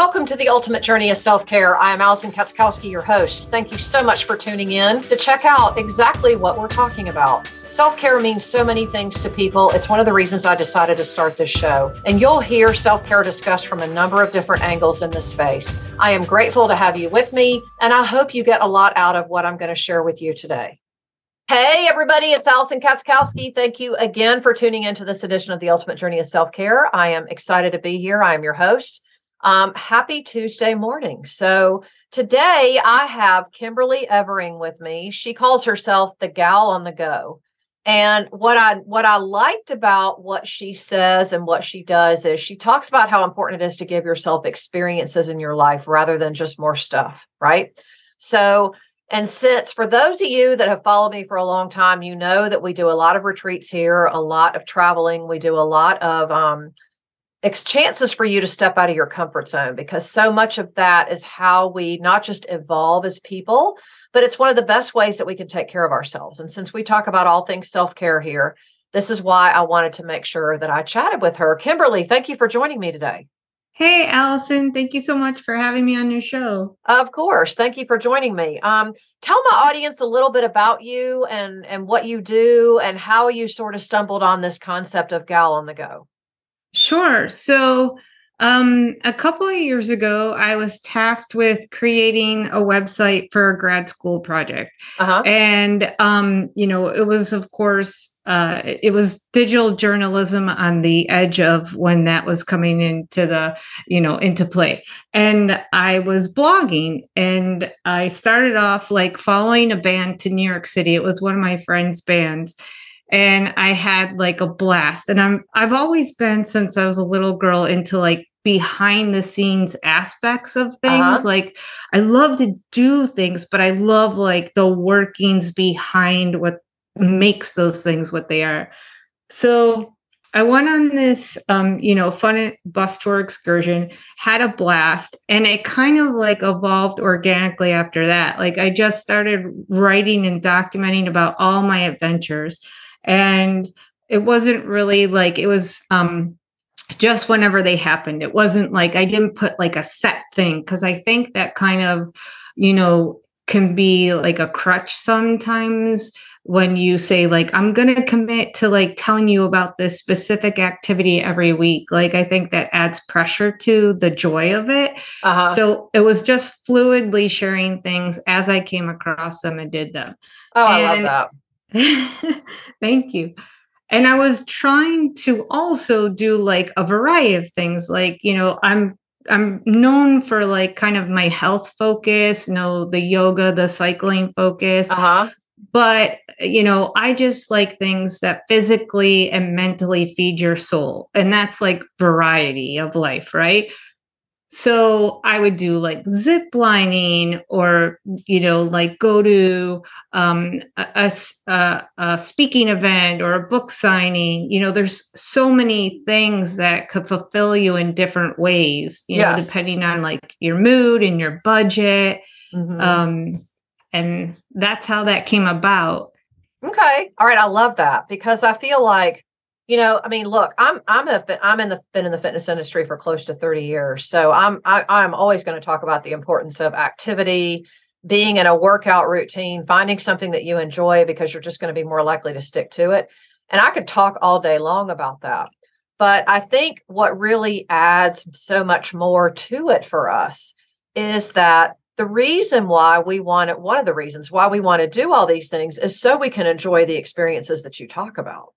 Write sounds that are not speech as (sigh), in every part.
Welcome to the Ultimate Journey of Self Care. I am Allison Katzkowski, your host. Thank you so much for tuning in to check out exactly what we're talking about. Self care means so many things to people. It's one of the reasons I decided to start this show. And you'll hear self care discussed from a number of different angles in this space. I am grateful to have you with me, and I hope you get a lot out of what I'm going to share with you today. Hey, everybody, it's Allison Katzkowski. Thank you again for tuning into this edition of the Ultimate Journey of Self Care. I am excited to be here. I am your host. Um, happy Tuesday morning. So, today I have Kimberly Everling with me. She calls herself the gal on the go. And what I what I liked about what she says and what she does is she talks about how important it is to give yourself experiences in your life rather than just more stuff, right? So and since for those of you that have followed me for a long time, you know that we do a lot of retreats here, a lot of traveling. We do a lot of um, it's chances for you to step out of your comfort zone because so much of that is how we not just evolve as people, but it's one of the best ways that we can take care of ourselves. And since we talk about all things self care here, this is why I wanted to make sure that I chatted with her. Kimberly, thank you for joining me today. Hey, Allison, thank you so much for having me on your show. Of course. Thank you for joining me. Um, tell my audience a little bit about you and, and what you do and how you sort of stumbled on this concept of Gal on the Go. Sure. So, um, a couple of years ago, I was tasked with creating a website for a grad school project. Uh-huh. And, um, you know, it was, of course, uh, it was digital journalism on the edge of when that was coming into the you know into play and i was blogging and i started off like following a band to new york city it was one of my friends bands and i had like a blast and i'm i've always been since i was a little girl into like behind the scenes aspects of things uh-huh. like i love to do things but i love like the workings behind what makes those things what they are. So I went on this, um, you know, fun bus tour excursion, had a blast, and it kind of like evolved organically after that. Like I just started writing and documenting about all my adventures, and it wasn't really like it was um, just whenever they happened. It wasn't like I didn't put like a set thing because I think that kind of, you know, can be like a crutch sometimes when you say like i'm going to commit to like telling you about this specific activity every week like i think that adds pressure to the joy of it uh-huh. so it was just fluidly sharing things as i came across them and did them oh and, i love that (laughs) thank you. And i was trying to also do like a variety of things like you know i'm I'm known for like kind of my health focus, you know, the yoga, the cycling focus. Uh-huh. But you know i just like things that physically and mentally feed your soul and that's like variety of life right so i would do like zip lining or you know like go to um, a, a, a, speaking event or a book signing you know there's so many things that could fulfill you in different ways you yes. know depending on like your mood and your budget mm-hmm. um and that's how that came about okay all right i love that because i feel like you know i mean look i'm i'm a i'm in the been in the fitness industry for close to 30 years. So i'm I, i'm always going to talk about the importance of activity being in a workout routine finding something that you enjoy because you're just going to be more likely to stick to it. And i could talk all day long about that. But i think what really adds so much more to it for us is that the reason why we want it, one of the reasons why we want to do all these things is so we can enjoy the experiences that you talk about.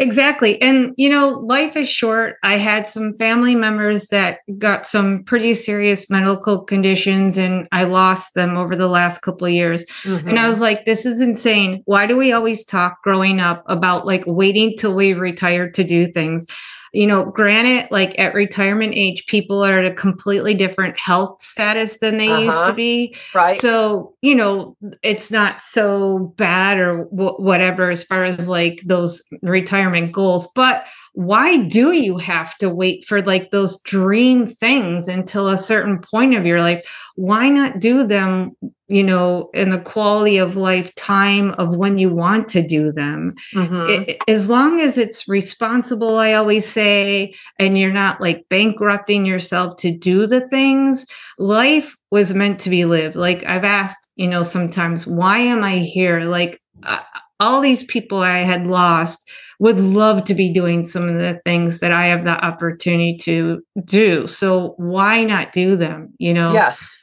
Exactly. And, you know, life is short. I had some family members that got some pretty serious medical conditions and I lost them over the last couple of years. Mm-hmm. And I mm-hmm. was like, this is insane. Why do we always talk growing up about like waiting till we retire to do things? You know, granted, like at retirement age, people are at a completely different health status than they uh-huh. used to uh-huh. be. Right. So, you know, it's not so bad or w- whatever as far as like those retirement goals. But why do you have to wait for like those dream things until a certain point of your life? Why not do them, you know, in the quality of life time of when you want to do them? Mm-hmm. It, as long as it's responsible, I always say, and you're not like bankrupting yourself to do the things, life was meant to be lived. Like I've asked, you know, sometimes, why am I here? Like, uh, all these people I had lost would love to be doing some of the things that I have the opportunity to do. So why not do them? You know? Yes.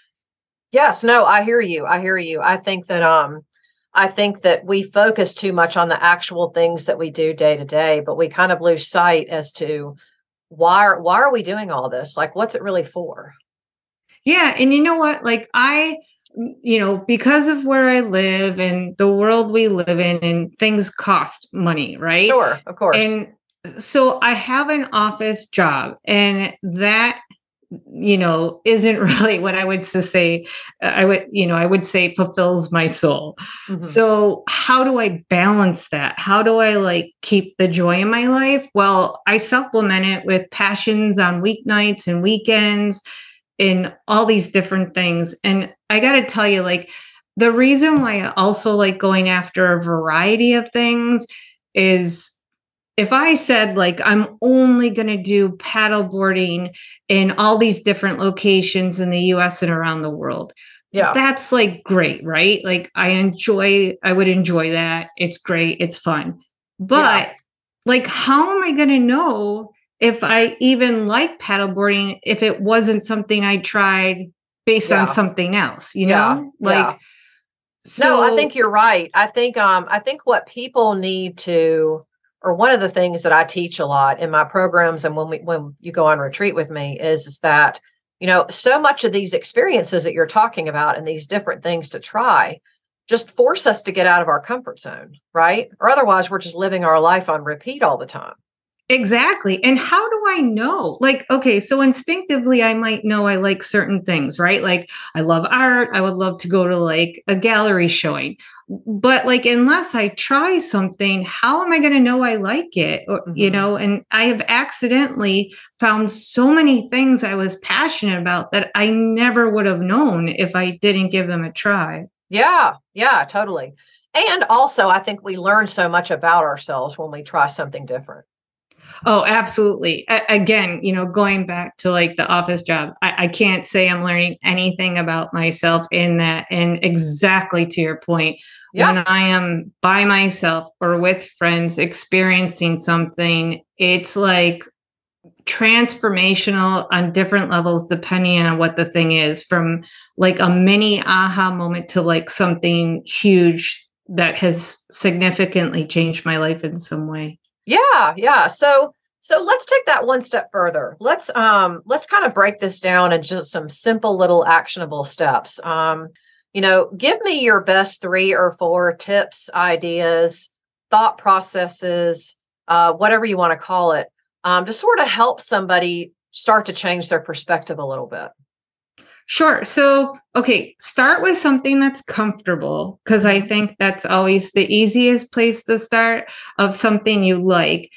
Yes. No, I hear you. I hear you. I think that um I think that we focus too much on the actual things that we do day to day, but we kind of lose sight as to why are, why are we doing all this? Like what's it really for? Yeah, and you know what? Like I you know, because of where I live and the world we live in, and things cost money, right? Sure, of course. And so I have an office job, and that you know isn't (laughs) really what i would say i would you know i would say fulfills my soul mm-hmm. so how do i balance that how do i like keep the joy in my life well i supplement it with passions on weeknights and weekends in all these different things. And I got to tell you, like, the reason why I also like going after a variety of things is if I said, like, I'm only going to do paddleboarding in all these different locations in the US and around the world. Yeah. That's like great, right? Like, I enjoy, I would enjoy that. It's great. It's fun. But, yeah. like, how am I going to know if I even like paddleboarding if it wasn't something I tried based yeah. on something else, you know? Yeah. Like yeah. So No, I think you're right. I think um I think what people need to or one of the things that I teach a lot in my programs and when we when you go on retreat with me is, is that you know so much of these experiences that you're talking about and these different things to try just force us to get out of our comfort zone, right? Or otherwise we're just living our life on repeat all the time. Exactly. And how do I know? Like, okay, so instinctively, I might know I like certain things, right? Like, I love art. I would love to go to like a gallery showing. But like, unless I try something, how am I going to know I like it? Or, mm-hmm. You know, and I have accidentally found so many things I was passionate about that I never would have known if I didn't give them a try. Yeah. Yeah, totally. And also, I think we learn so much about ourselves when we try something different. Oh, absolutely. Again, you know, going back to like the office job, I-, I can't say I'm learning anything about myself in that. And exactly to your point, yeah. when I am by myself or with friends experiencing something, it's like transformational on different levels depending on what the thing is from like a mini aha moment to like something huge that has significantly changed my life in some way yeah, yeah. So so let's take that one step further. Let's um let's kind of break this down into some simple little actionable steps. Um you know, give me your best 3 or 4 tips, ideas, thought processes, uh whatever you want to call it, um to sort of help somebody start to change their perspective a little bit. Sure. So, okay, start with something that's comfortable because I mm-hmm. think that's always the easiest place to start of something you like.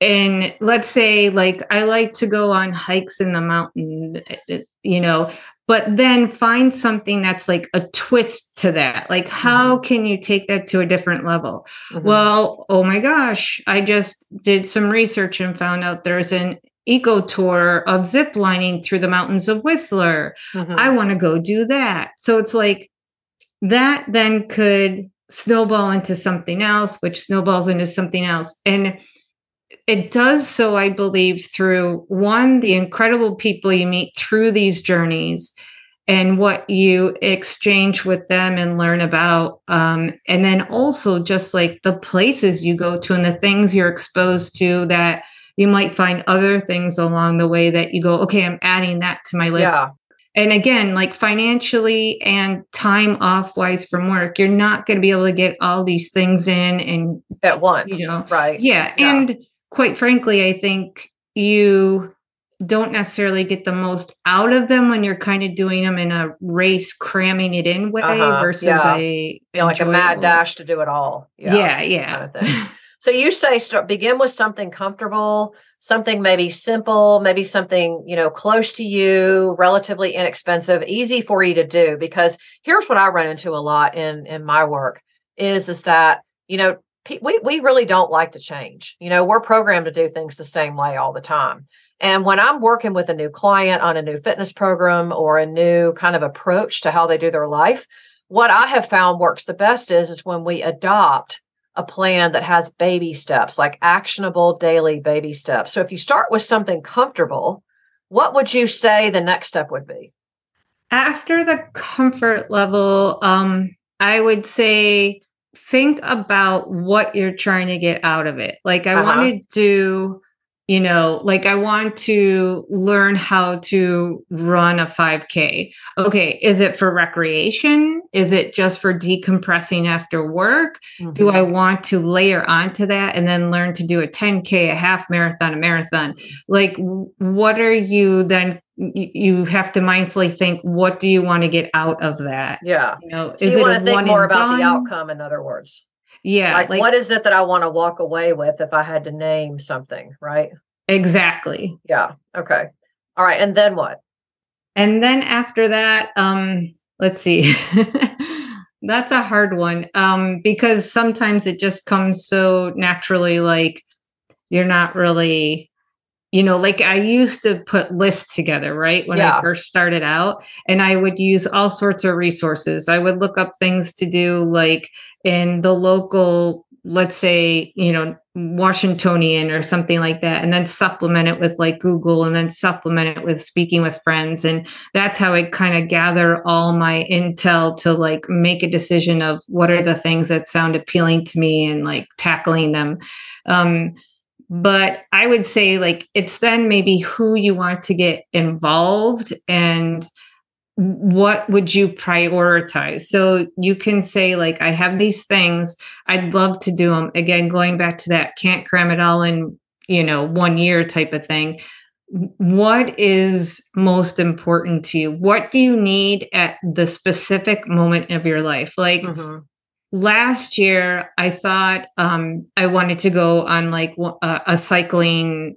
And let's say, like, I like to go on hikes in the mountain, eh, eh, you know, but then find something that's like a twist to that. Like, how mm-hmm. can you take that to a different level? Mm-hmm. Well, oh my gosh, I just did some research and found out there's an eco tour of zip lining through the mountains of Whistler. Mm-hmm. I want to go do that. So it's like that then could snowball into something else, which snowballs into something else. And it does so, I believe, through one, the incredible people you meet through these journeys and what you exchange with them and learn about. Um, and then also just like the places you go to and the things you're exposed to that you might find other things along the way that you go, okay, I'm adding that to my list. Yeah. And again, like financially and time off wise from work, you're not going to be able to get all these things in and at once. You know, right. Yeah. yeah. And quite frankly, I think you don't necessarily get the most out of them when you're kind of doing them in a race cramming it in way uh-huh. versus yeah. a like a mad dash to do it all yeah yeah, yeah. Kind of (laughs) So you say start begin with something comfortable, something maybe simple, maybe something, you know, close to you, relatively inexpensive, easy for you to do because here's what I run into a lot in in my work is is that, you know, we we really don't like to change. You know, we're programmed to do things the same way all the time. And when I'm working with a new client on a new fitness program or a new kind of approach to how they do their life, what I have found works the best is is when we adopt a plan that has baby steps, like actionable daily baby steps. So if you start with something comfortable, what would you say the next step would be? After the comfort level, um, I would say think about what you're trying to get out of it. Like I uh-huh. want to do you know like i want to learn how to run a 5k okay is it for recreation? Is it just for decompressing after work? Mm-hmm. do i want to layer onto that and then learn to do a 10k a half marathon a marathon? Like what are you then you have to mindfully think what do you want to get out of that? Yeah. You know so is you it want to think more about done? the outcome in other words yeah. Like, like what is it that I want to walk away with if I had to name something, right? Exactly. Yeah. Okay. All right. And then what? And then after that, um, let's see. (laughs) That's a hard one. Um, because sometimes it just comes so naturally, like you're not really you know like i used to put lists together right when yeah. i first started out and i would use all sorts of resources i would look up things to do like in the local let's say you know washingtonian or something like that and then supplement it with like google and then supplement it with speaking with friends and that's how i kind of gather all my intel to like make a decision of what are the things that sound appealing to me and like tackling them um but i would say like it's then maybe who you want to get involved and what would you prioritize? So you can say like i have these things. I'd love to do them again going back to that can't cram it all in you know one year type of thing what is most important to you? What do you need at the specific moment of your life? Like mm-hmm. Last year i thought um, i wanted to go on like a, a cycling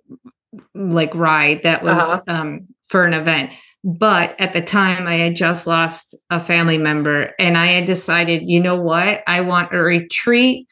like ride that was uh-huh. um, for an event but at the time, I had just lost a family member, and I had decided, you know what? I want a retreat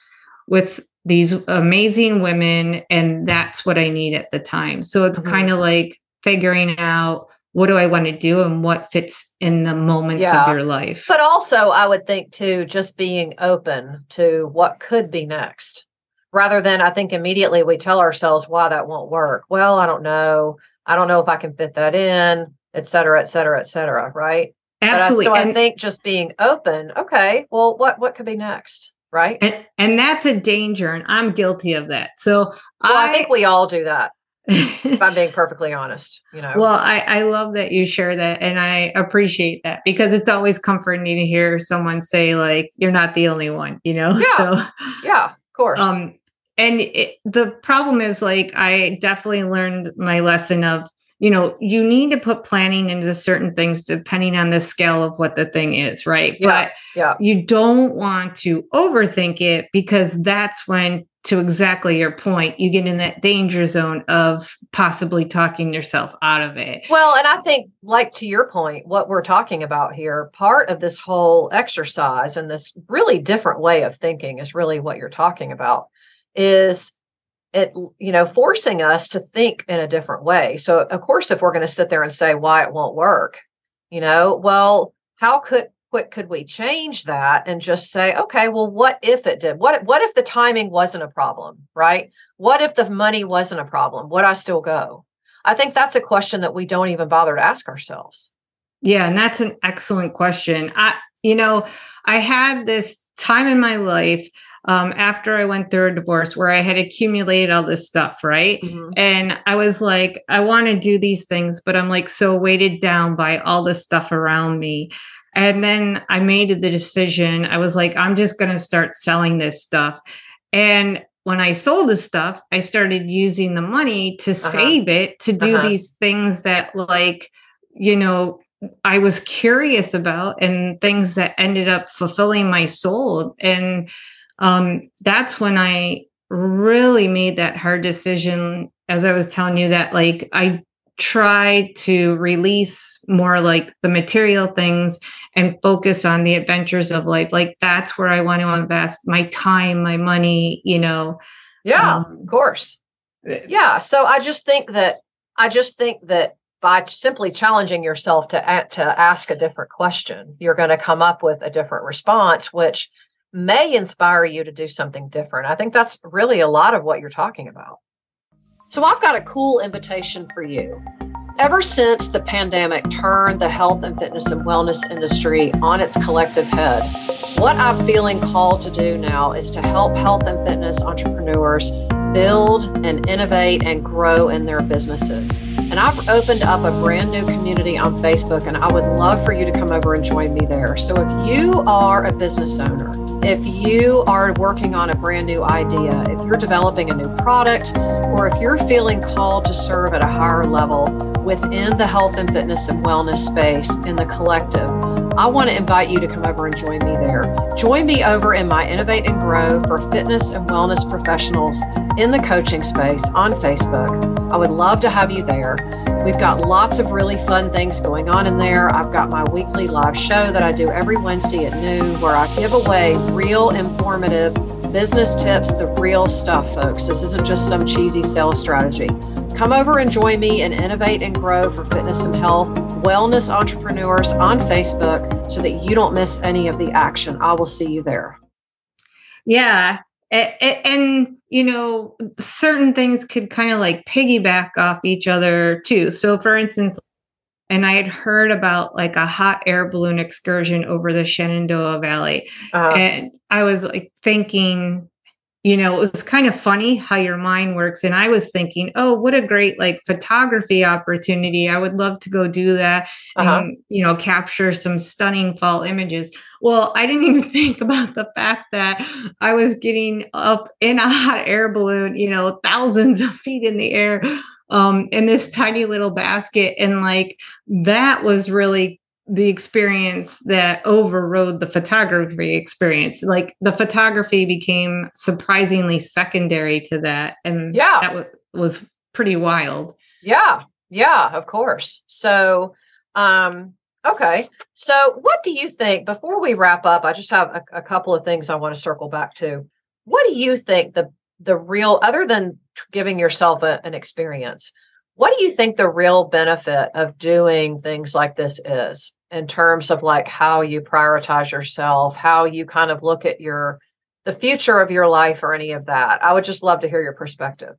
with these amazing women, and that's what I need at the time. So it's mm-hmm. kind of like figuring out what do I want to do and what fits in the moments yeah. of your life. But also, I would think too, just being open to what could be next rather than I think immediately we tell ourselves why that won't work. Well, I don't know. I don't know if I can fit that in et cetera, et cetera, et cetera, right? Absolutely. I, so and, I think just being open, okay, well, what what could be next? Right. And, and that's a danger. And I'm guilty of that. So well, I, I think we all do that. If I'm being perfectly honest, you know. Well, I, I love that you share that and I appreciate that because it's always comforting to hear someone say, like, you're not the only one, you know? Yeah. So yeah, of course. Um, and it, the problem is like I definitely learned my lesson of you know, you need to put planning into certain things depending on the scale of what the thing is, right? Yeah, but yeah. you don't want to overthink it because that's when, to exactly your point, you get in that danger zone of possibly talking yourself out of it. Well, and I think, like to your point, what we're talking about here, part of this whole exercise and this really different way of thinking is really what you're talking about is it you know forcing us to think in a different way so of course if we're going to sit there and say why it won't work you know well how could quick could we change that and just say okay well what if it did what what if the timing wasn't a problem right what if the money wasn't a problem would i still go i think that's a question that we don't even bother to ask ourselves yeah and that's an excellent question i you know i had this time in my life um, after I went through a divorce where I had accumulated all this stuff, right? Mm-hmm. And I was like, I want to do these things, but I'm like so weighted down by all the stuff around me. And then I made the decision. I was like, I'm just going to start selling this stuff. And when I sold the stuff, I started using the money to uh-huh. save it to do uh-huh. these things that, like, you know, I was curious about and things that ended up fulfilling my soul. And um, that's when I really made that hard decision as I was telling you that like I try to release more like the material things and focus on the adventures of life. Like that's where I want to invest my time, my money, you know. Yeah, um, of course. Eh, yeah. So I just think that I just think that by simply challenging yourself to to ask a different question, you're going to come up with a different response, which may inspire you to do something different. I think that's really a lot of what you're talking about. So I've got a cool invitation for you. Ever since the pandemic turned the health and fitness and wellness industry on its collective head, what I'm feeling called to do now is to help health and fitness entrepreneurs build and innovate and grow in their businesses. And I've opened up a brand new community on Facebook, and I would love for you to come over and join me there. So if you are a business owner, if you are working on a brand new idea, if you're developing a new product, or if you're feeling called to serve at a higher level within the health and fitness and wellness space in the collective, I want to invite you to come over and join me there. Join me over in my Innovate and Grow for fitness and wellness professionals in the coaching space on Facebook. I would love to have you there. We've got lots of really fun things going on in there. I've got my weekly live show that I do every Wednesday at noon where I give away real informative business tips, the real stuff, folks. This isn't just some cheesy sales strategy. Come over and join me and innovate and grow for fitness and health, wellness entrepreneurs on Facebook so that you don't miss any of the action. I will see you there. Yeah. And, and you know, certain things could kind of like piggyback off each other too. So, for instance, and I had heard about like a hot air balloon excursion over the Shenandoah Valley. Uh-huh. And I was like thinking, you know, it was kind of funny how your mind works. And I was thinking, oh, what a great like photography opportunity. I would love to go do that uh-huh. and, you know, capture some stunning fall images. Well, I didn't (laughs) even think about the fact that I was getting up in a hot air balloon, you know, thousands of feet in the air um in this tiny little basket. And like that was really the experience that overrode the photography experience. Like the photography became surprisingly secondary to that. And yeah, that w- was pretty wild. Yeah. Yeah, of course. So, um, okay. So, what do you think before we wrap up? I just have a, a couple of things I want to circle back to. What do you think the the real other than giving yourself a, an experience what do you think the real benefit of doing things like this is in terms of like how you prioritize yourself, how you kind of look at your the future of your life or any of that? I would just love to hear your perspective.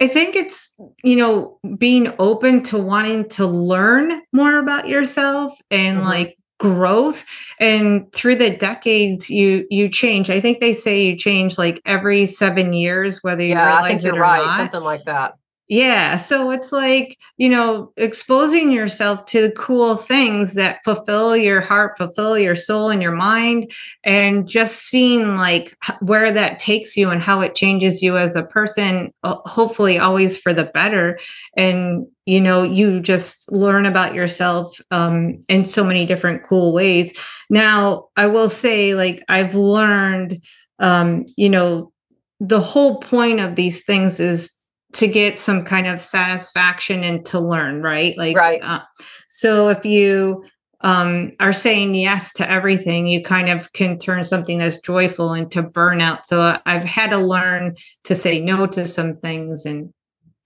I think it's, you know, being open to wanting to learn more about yourself and mm-hmm. like growth and through the decades you you change i think they say you change like every seven years whether you yeah, realize I think you're right not. something like that yeah. So it's like, you know, exposing yourself to the cool things that fulfill your heart, fulfill your soul and your mind, and just seeing like where that takes you and how it changes you as a person, hopefully always for the better. And, you know, you just learn about yourself um, in so many different cool ways. Now, I will say, like, I've learned, um, you know, the whole point of these things is to get some kind of satisfaction and to learn, right? Like, right. Uh, so if you um, are saying yes to everything, you kind of can turn something that's joyful into burnout. So I've had to learn to say no to some things and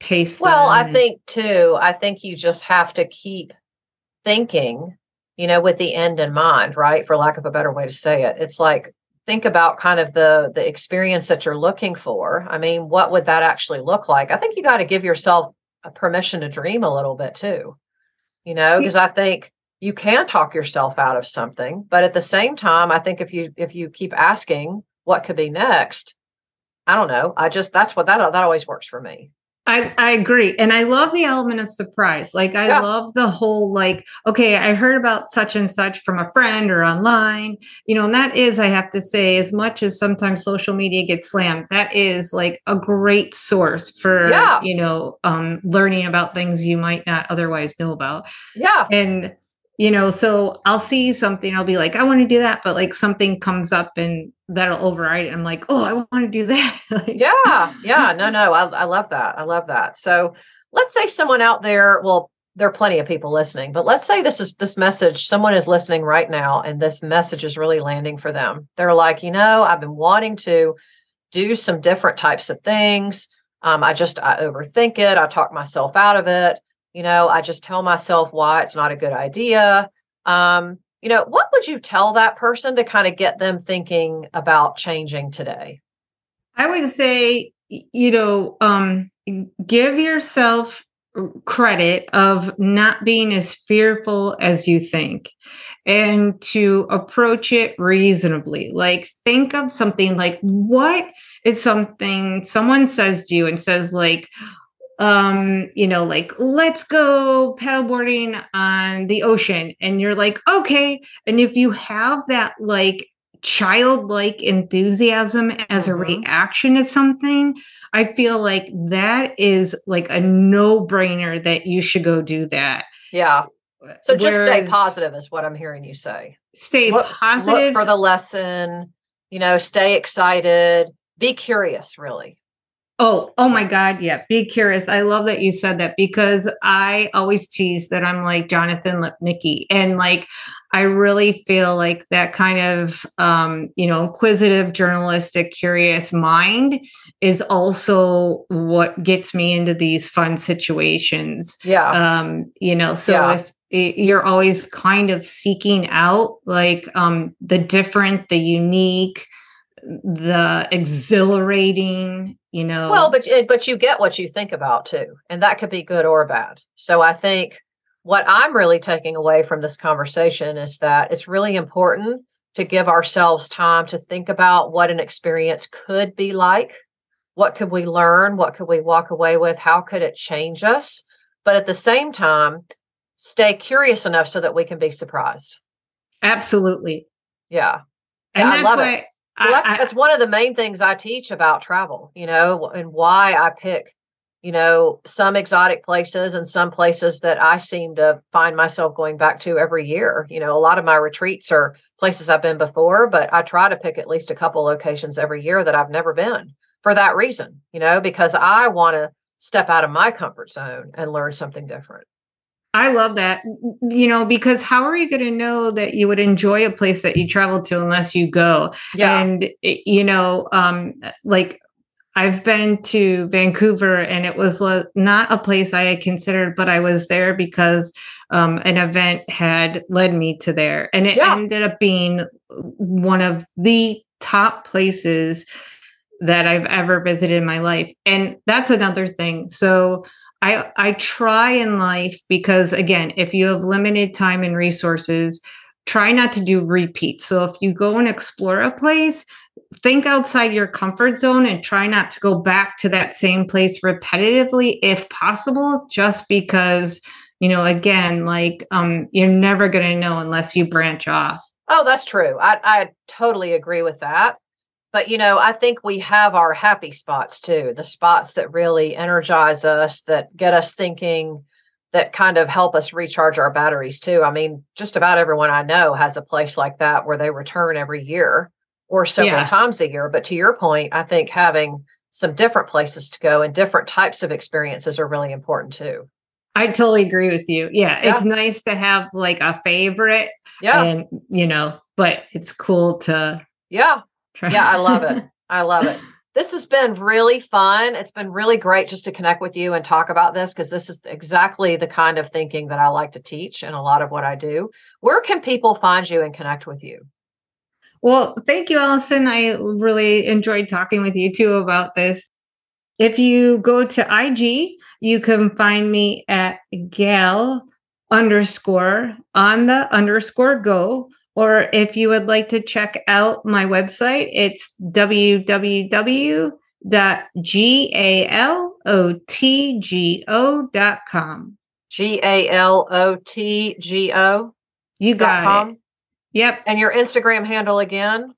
pace. Well, I and- think too, I think you just have to keep thinking, you know, with the end in mind, right? For lack of a better way to say it. It's like think about kind of the the experience that you're looking for. I mean what would that actually look like? I think you got to give yourself a permission to dream a little bit too you know because i think you can talk yourself out of something but at the same time i think if you if you keep asking what could be next i don't know i just that's what that that always works for me I, I agree. And I love the element of surprise. Like, I yeah. love the whole, like, okay, I heard about such and such from a friend or online, you know, and that is, I have to say, as much as sometimes social media gets slammed, that is like a great source for, yeah. you know, um, learning about things you might not otherwise know about. Yeah. And you know, so I'll see something, I'll be like, I want to do that, but like something comes up and that'll override it. I'm like, oh, I want to do that. (laughs) like, yeah, yeah, no, no, I, I love that. I love that. So let's say someone out there, well, there are plenty of people listening, but let's say this is this message, someone is listening right now, and this message is really landing for them. They're like, you know, I've been wanting to do some different types of things. Um, I just I overthink it. I talk myself out of it. You know, I just tell myself why it's not a good idea. Um, you know, what would you tell that person to kind of get them thinking about changing today? I would say, you know, um, give yourself credit of not being as fearful as you think and to approach it reasonably. Like, think of something like, what is something someone says to you and says, like, um you know like let's go paddleboarding on the ocean. And you're like okay. And if you have that like childlike enthusiasm as mm-hmm. a reaction to something i feel like that is like a no-brainer that you should go do that. Yeah. So just Whereas, stay positive is what i'm hearing you say. Stay look, positive look for the lesson you know stay excited be curious really Oh, oh my God. Yeah. Be curious. I love that you said that because I always tease that I'm like Jonathan Lipnicki. And like, I really feel like that kind of, um, you know, inquisitive, journalistic, curious mind is also what gets me into these fun situations. Yeah. Um, you know, so yeah. if, you're always kind of seeking out like um the different the unique the exhilarating you know? Well but eh, but you get what you think about too and that could be good or bad. So i think what i'm really taking away from this conversation is that it's really important to give ourselves time to think about what an experience could be like. What could we learn? What could we walk away with? How could it change us? But at the same time stay curious enough so that we can be surprised. Absolutely. Yeah, yeah i love it well, that's, I, that's one of the main things I teach about travel, you know, and why I pick, you know, some exotic places and some places that I seem to find myself going back to every year. You know, a lot of my retreats are places I've been before, but I try to pick at least a couple locations every year that I've never been for that reason, you know, because I want to step out of my comfort zone and learn something different. I love that. You know, because how are you going to know that you would enjoy a place that you travel to unless you go? Yeah. And, you know, um, like I've been to Vancouver and it was not a place I had considered, but I was there because um, an event had led me to there. And it yeah. ended up being one of the top places that I've ever visited in my life. And that's another thing. So, I I try in life because again, if you have limited time and resources, try not to do repeats. So if you go and explore a place, think outside your comfort zone and try not to go back to that same place repetitively if possible just because you know again like um you're never going to know unless you branch off. Oh that's true. I i totally agree with that but you know i think we have our happy spots too the spots that really energize us that get us thinking that kind of help us recharge our batteries too i mean just about everyone i know has a place like that where they return every year or several yeah. times a year but to your point i think having some different places to go and different types of experiences are really important too I totally agree with you. Yeah, yeah, it's nice to have like a favorite. Yeah. And you know, but it's cool to Yeah. Yeah, I love it. (laughs) I love it. This has been really fun. It's been really great just to connect with you and talk about this because this is exactly the kind of thinking that I like to teach and a lot of what I do. Where can people find you and connect with you? Well, thank you, Allison. I really enjoyed talking with you too about this. If you go to IG, you can find me at gal underscore on the underscore go or if you would like to check out my website, it's www.galotgo.com. G A L O T G O. You got it. Yep. And your Instagram handle again?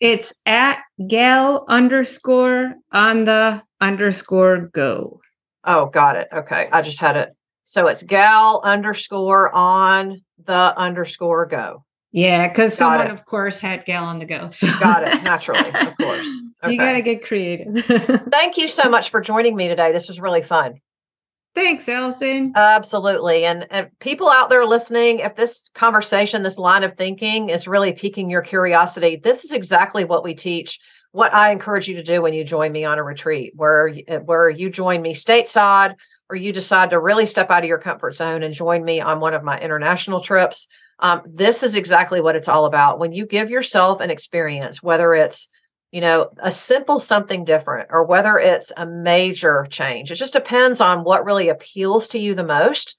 It's at gal underscore on the underscore go. Oh, got it. Okay. I just had it. So it's gal underscore on the underscore go. Yeah, because someone, it. of course, had gal on the go. So. Got it. (laughs) Naturally, of course. Okay. You got to get creative. (laughs) Thank you so much for joining me today. This was really fun. Thanks, Allison. Absolutely. And, and people out there listening, if this conversation, this line of thinking is really piquing your curiosity, this is exactly what we teach. What I encourage you to do when you join me on a retreat, where eh, where you join me stateside, or you decide to really step out of your comfort zone and join me on one of my international trips um, this is exactly what it's all about. When you give yourself an experience, whether it's you know a simple something different or whether it's a major change, it just depends on what really appeals to you the most.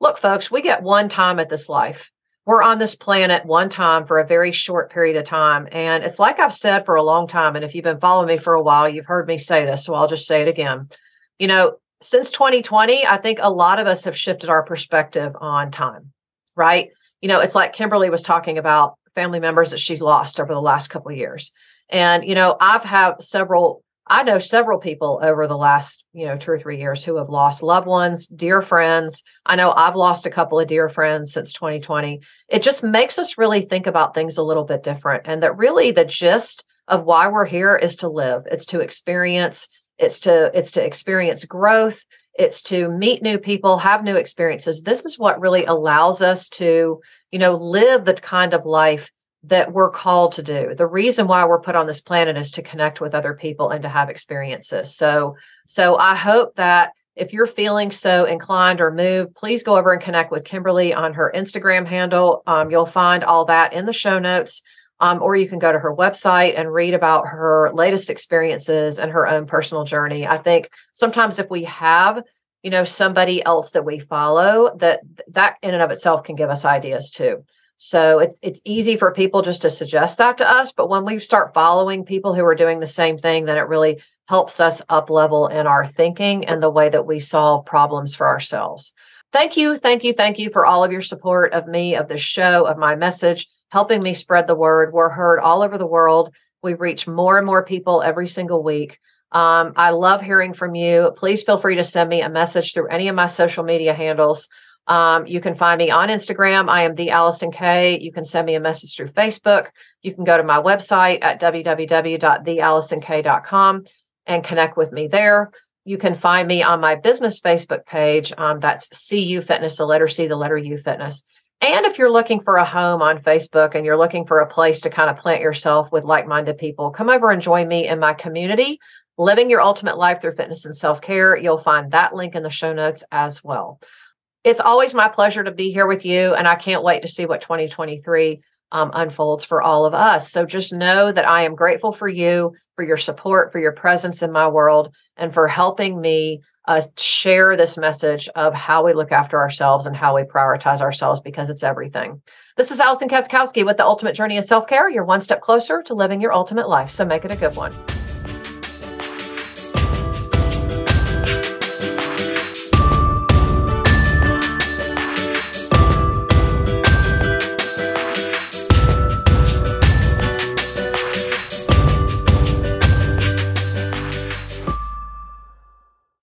Look, folks, we get one time at this life. We're on this planet one time for a very short period of time. And it's like I've said for a long time. And if you've been following me for a while, you've heard me say this. So I'll just say it again. You know, since 2020, I think a lot of us have shifted our perspective on time, right? You know, it's like Kimberly was talking about family members that she's lost over the last couple of years. And, you know, I've had several, I know several people over the last, you know, two or three years who have lost loved ones, dear friends. I know I've lost a couple of dear friends since 2020. It just makes us really think about things a little bit different. And that really the gist of why we're here is to live, it's to experience, it's to, it's to experience growth it's to meet new people have new experiences. This is what really allows us to you know live the kind of life that we're called to do. The reason why we're put on this planet is to connect with other people and to have experiences. So so i hope that if you're feeling so inclined or moved please go over and connect with kimberly on her instagram handle. Um, you'll find all that in the show notes um, or you can go to her website and read about her latest experiences and her own personal journey. I think sometimes if we have, you know, somebody else that we follow, that that in and of itself can give us ideas too. So it's it's easy for people just to suggest that to us, but when we start following people who are doing the same thing, then it really helps us up level in our thinking and the way that we solve problems for ourselves. Thank you, thank you, thank you for all of your support of me, of the show, of my message helping me spread the word. We're heard all over the world. We reach more and more people every single week. Um, I love hearing from you. Please feel free to send me a message through any of my social media handles. Um, you can find me on Instagram. I am the Allison K. You can send me a message through Facebook. You can go to my website at www.theallisonk.com and connect with me there. You can find me on my business Facebook page. Um, that's CU Fitness, the letter C, the letter U Fitness. And if you're looking for a home on Facebook and you're looking for a place to kind of plant yourself with like minded people, come over and join me in my community, Living Your Ultimate Life Through Fitness and Self Care. You'll find that link in the show notes as well. It's always my pleasure to be here with you, and I can't wait to see what 2023 um, unfolds for all of us. So just know that I am grateful for you, for your support, for your presence in my world, and for helping me uh, share this message of how we look after ourselves and how we prioritize ourselves because it's everything. This is Allison Kaskowski with the Ultimate Journey of Self Care. You're one step closer to living your ultimate life. So make it a good one.